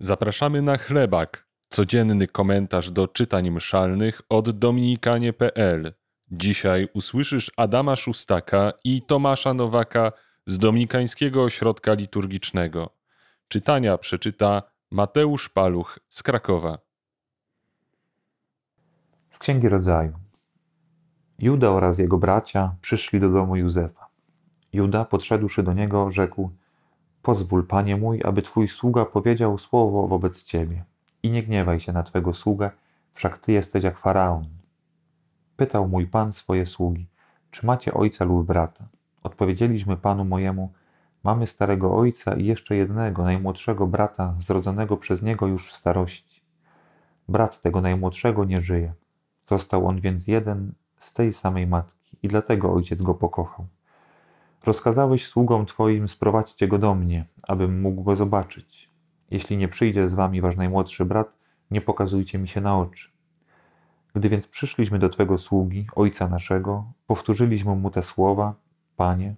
Zapraszamy na chlebak, codzienny komentarz do czytań mszalnych od dominikanie.pl. Dzisiaj usłyszysz Adama Szustaka i Tomasza Nowaka z Dominikańskiego Ośrodka Liturgicznego. Czytania przeczyta Mateusz Paluch z Krakowa. Z Księgi Rodzaju. Juda oraz jego bracia przyszli do domu Józefa. Juda, podszedłszy do niego, rzekł: Pozwól, panie mój, aby twój sługa powiedział słowo wobec ciebie. I nie gniewaj się na twego sługę, wszak ty jesteś jak faraon. Pytał mój pan swoje sługi: Czy macie ojca lub brata? Odpowiedzieliśmy panu mojemu: Mamy starego ojca i jeszcze jednego, najmłodszego brata, zrodzonego przez niego już w starości. Brat tego najmłodszego nie żyje. Został on więc jeden z tej samej matki i dlatego ojciec go pokochał. Rozkazałeś sługom Twoim, sprowadźcie go do mnie, abym mógł go zobaczyć. Jeśli nie przyjdzie z wami wasz najmłodszy brat, nie pokazujcie mi się na oczy. Gdy więc przyszliśmy do Twego sługi, ojca naszego, powtórzyliśmy mu te słowa, Panie.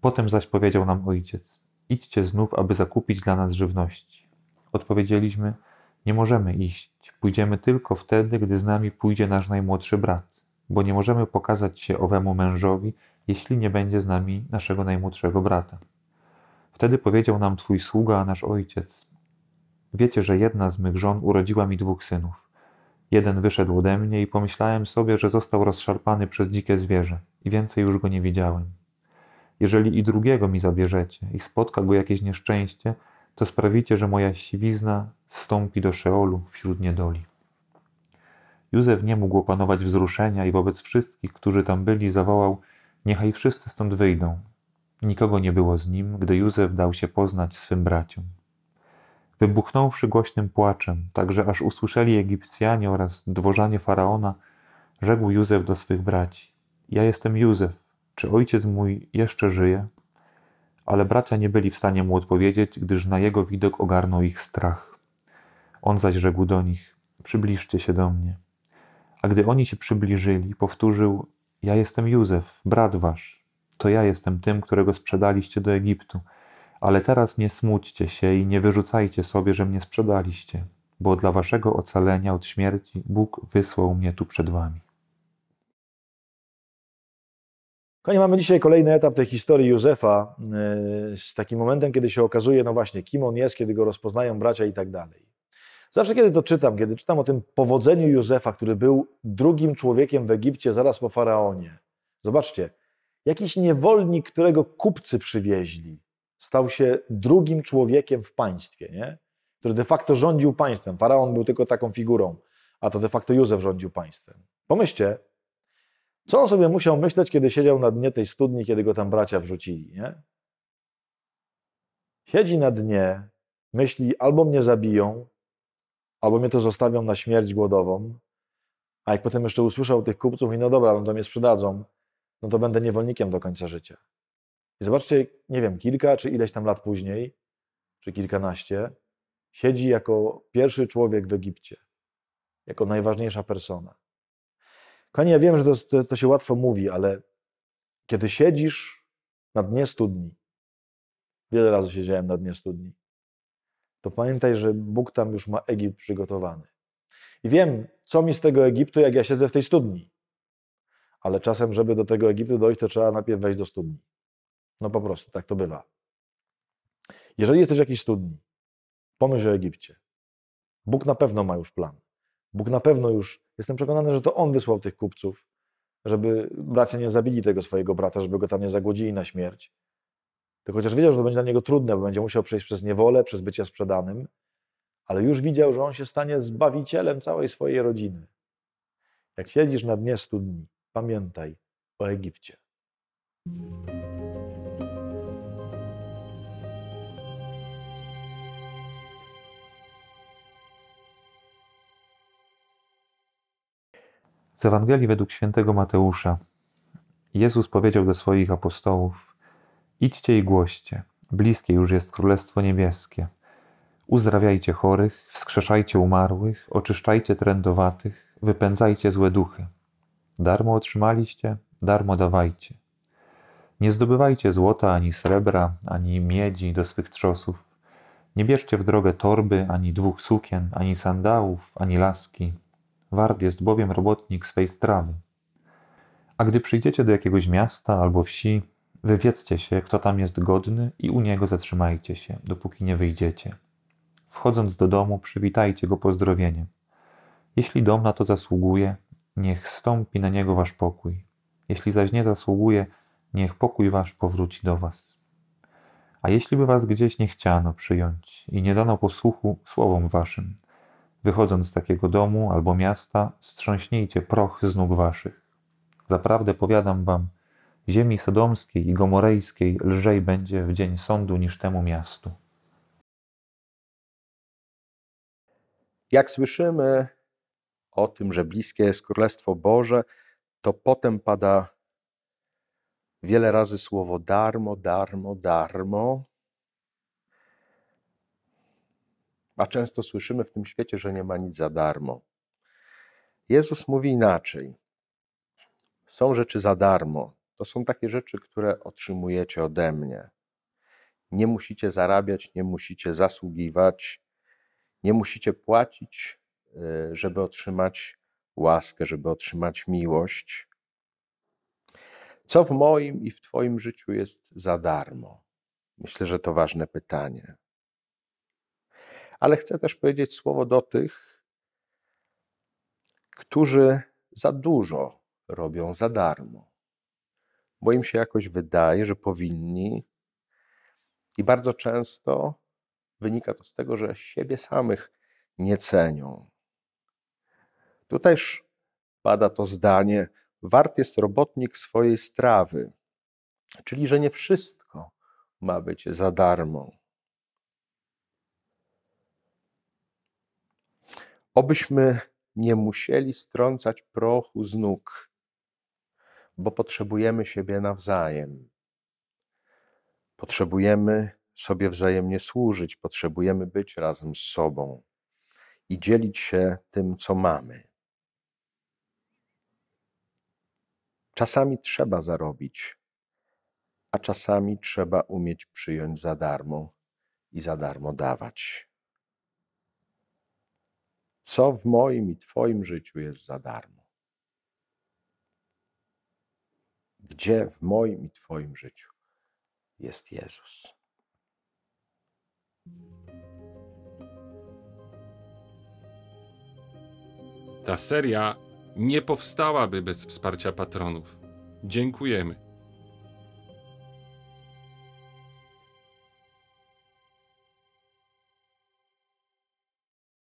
Potem zaś powiedział nam ojciec: Idźcie znów, aby zakupić dla nas żywności. Odpowiedzieliśmy: Nie możemy iść, pójdziemy tylko wtedy, gdy z nami pójdzie nasz najmłodszy brat, bo nie możemy pokazać się owemu mężowi, jeśli nie będzie z nami naszego najmłodszego brata. Wtedy powiedział nam Twój sługa, nasz ojciec: Wiecie, że jedna z mych żon urodziła mi dwóch synów. Jeden wyszedł ode mnie i pomyślałem sobie, że został rozszarpany przez dzikie zwierzę i więcej już go nie widziałem. Jeżeli i drugiego mi zabierzecie i spotka go jakieś nieszczęście, to sprawicie, że moja siwizna zstąpi do Szeolu wśród niedoli. Józef nie mógł opanować wzruszenia i wobec wszystkich, którzy tam byli, zawołał: Niechaj wszyscy stąd wyjdą. Nikogo nie było z nim, gdy Józef dał się poznać swym braciom. Wybuchnąwszy głośnym płaczem, tak że aż usłyszeli Egipcjanie oraz dworzanie faraona, rzekł Józef do swych braci: Ja jestem Józef, czy ojciec mój jeszcze żyje? Ale bracia nie byli w stanie mu odpowiedzieć, gdyż na jego widok ogarnął ich strach. On zaś rzekł do nich: Przybliżcie się do mnie. A gdy oni się przybliżyli, powtórzył: ja jestem Józef, brat wasz. To ja jestem tym, którego sprzedaliście do Egiptu. Ale teraz nie smućcie się i nie wyrzucajcie sobie, że mnie sprzedaliście, bo dla waszego ocalenia od śmierci Bóg wysłał mnie tu przed wami. Kochani, mamy dzisiaj kolejny etap tej historii Józefa yy, z takim momentem, kiedy się okazuje, no właśnie, kim on jest, kiedy go rozpoznają bracia i tak dalej. Zawsze, kiedy to czytam, kiedy czytam o tym powodzeniu Józefa, który był drugim człowiekiem w Egipcie zaraz po faraonie. Zobaczcie, jakiś niewolnik, którego kupcy przywieźli, stał się drugim człowiekiem w państwie, nie? który de facto rządził państwem. Faraon był tylko taką figurą, a to de facto Józef rządził państwem. Pomyślcie, co on sobie musiał myśleć, kiedy siedział na dnie tej studni, kiedy go tam bracia wrzucili, nie? Siedzi na dnie, myśli, albo mnie zabiją, albo mnie to zostawią na śmierć głodową, a jak potem jeszcze usłyszał tych kupców i no dobra, no to mnie sprzedadzą, no to będę niewolnikiem do końca życia. I zobaczcie, nie wiem, kilka czy ileś tam lat później, czy kilkanaście, siedzi jako pierwszy człowiek w Egipcie, jako najważniejsza persona. Kochani, ja wiem, że to, to, to się łatwo mówi, ale kiedy siedzisz na dnie studni, wiele razy siedziałem na dnie studni, to pamiętaj, że Bóg tam już ma Egipt przygotowany. I wiem, co mi z tego Egiptu, jak ja siedzę w tej studni. Ale czasem, żeby do tego Egiptu dojść, to trzeba najpierw wejść do studni. No po prostu, tak to bywa. Jeżeli jesteś w jakiejś studni, pomyśl o Egipcie. Bóg na pewno ma już plan. Bóg na pewno już, jestem przekonany, że to On wysłał tych kupców, żeby bracia nie zabili tego swojego brata, żeby go tam nie zagłodzili na śmierć, to chociaż wiedział, że to będzie dla niego trudne, bo będzie musiał przejść przez niewolę, przez bycie sprzedanym, ale już widział, że on się stanie zbawicielem całej swojej rodziny. Jak siedzisz na dnie studni, pamiętaj o Egipcie. Z Ewangelii według świętego Mateusza. Jezus powiedział do swoich apostołów: Idźcie i głoście, bliskie już jest Królestwo Niebieskie. Uzdrawiajcie chorych, wskrzeszajcie umarłych, oczyszczajcie trędowatych, wypędzajcie złe duchy. Darmo otrzymaliście, darmo dawajcie. Nie zdobywajcie złota ani srebra, ani miedzi do swych trzosów. Nie bierzcie w drogę torby, ani dwóch sukien, ani sandałów, ani laski. Wart jest bowiem robotnik swej strawy. A gdy przyjdziecie do jakiegoś miasta albo wsi, wywiedzcie się, kto tam jest godny i u niego zatrzymajcie się, dopóki nie wyjdziecie. Wchodząc do domu, przywitajcie go pozdrowieniem. Jeśli dom na to zasługuje, niech stąpi na niego wasz pokój. Jeśli zaś nie zasługuje, niech pokój wasz powróci do was. A jeśli by was gdzieś nie chciano przyjąć i nie dano posłuchu słowom waszym, wychodząc z takiego domu albo miasta, strząśnijcie proch z nóg waszych. Zaprawdę powiadam wam, ziemi sodomskiej i gomorejskiej lżej będzie w dzień sądu niż temu miastu. Jak słyszymy o tym, że bliskie jest Królestwo Boże, to potem pada wiele razy słowo darmo, darmo, darmo. A często słyszymy w tym świecie, że nie ma nic za darmo. Jezus mówi inaczej. Są rzeczy za darmo. To są takie rzeczy, które otrzymujecie ode mnie. Nie musicie zarabiać, nie musicie zasługiwać, nie musicie płacić, y, żeby otrzymać łaskę, żeby otrzymać miłość. Co w moim i w Twoim życiu jest za darmo? Myślę, że to ważne pytanie. Ale chcę też powiedzieć słowo do tych, którzy za dużo robią za darmo, bo im się jakoś wydaje, że powinni, i bardzo często wynika to z tego, że siebie samych nie cenią. Tutejż pada to zdanie: wart jest robotnik swojej strawy, czyli że nie wszystko ma być za darmo. Obyśmy nie musieli strącać prochu z nóg, bo potrzebujemy siebie nawzajem. Potrzebujemy sobie wzajemnie służyć, potrzebujemy być razem z sobą i dzielić się tym, co mamy. Czasami trzeba zarobić, a czasami trzeba umieć przyjąć za darmo i za darmo dawać. Co w moim i Twoim życiu jest za darmo? Gdzie w moim i Twoim życiu jest Jezus? Ta seria nie powstałaby bez wsparcia patronów. Dziękujemy.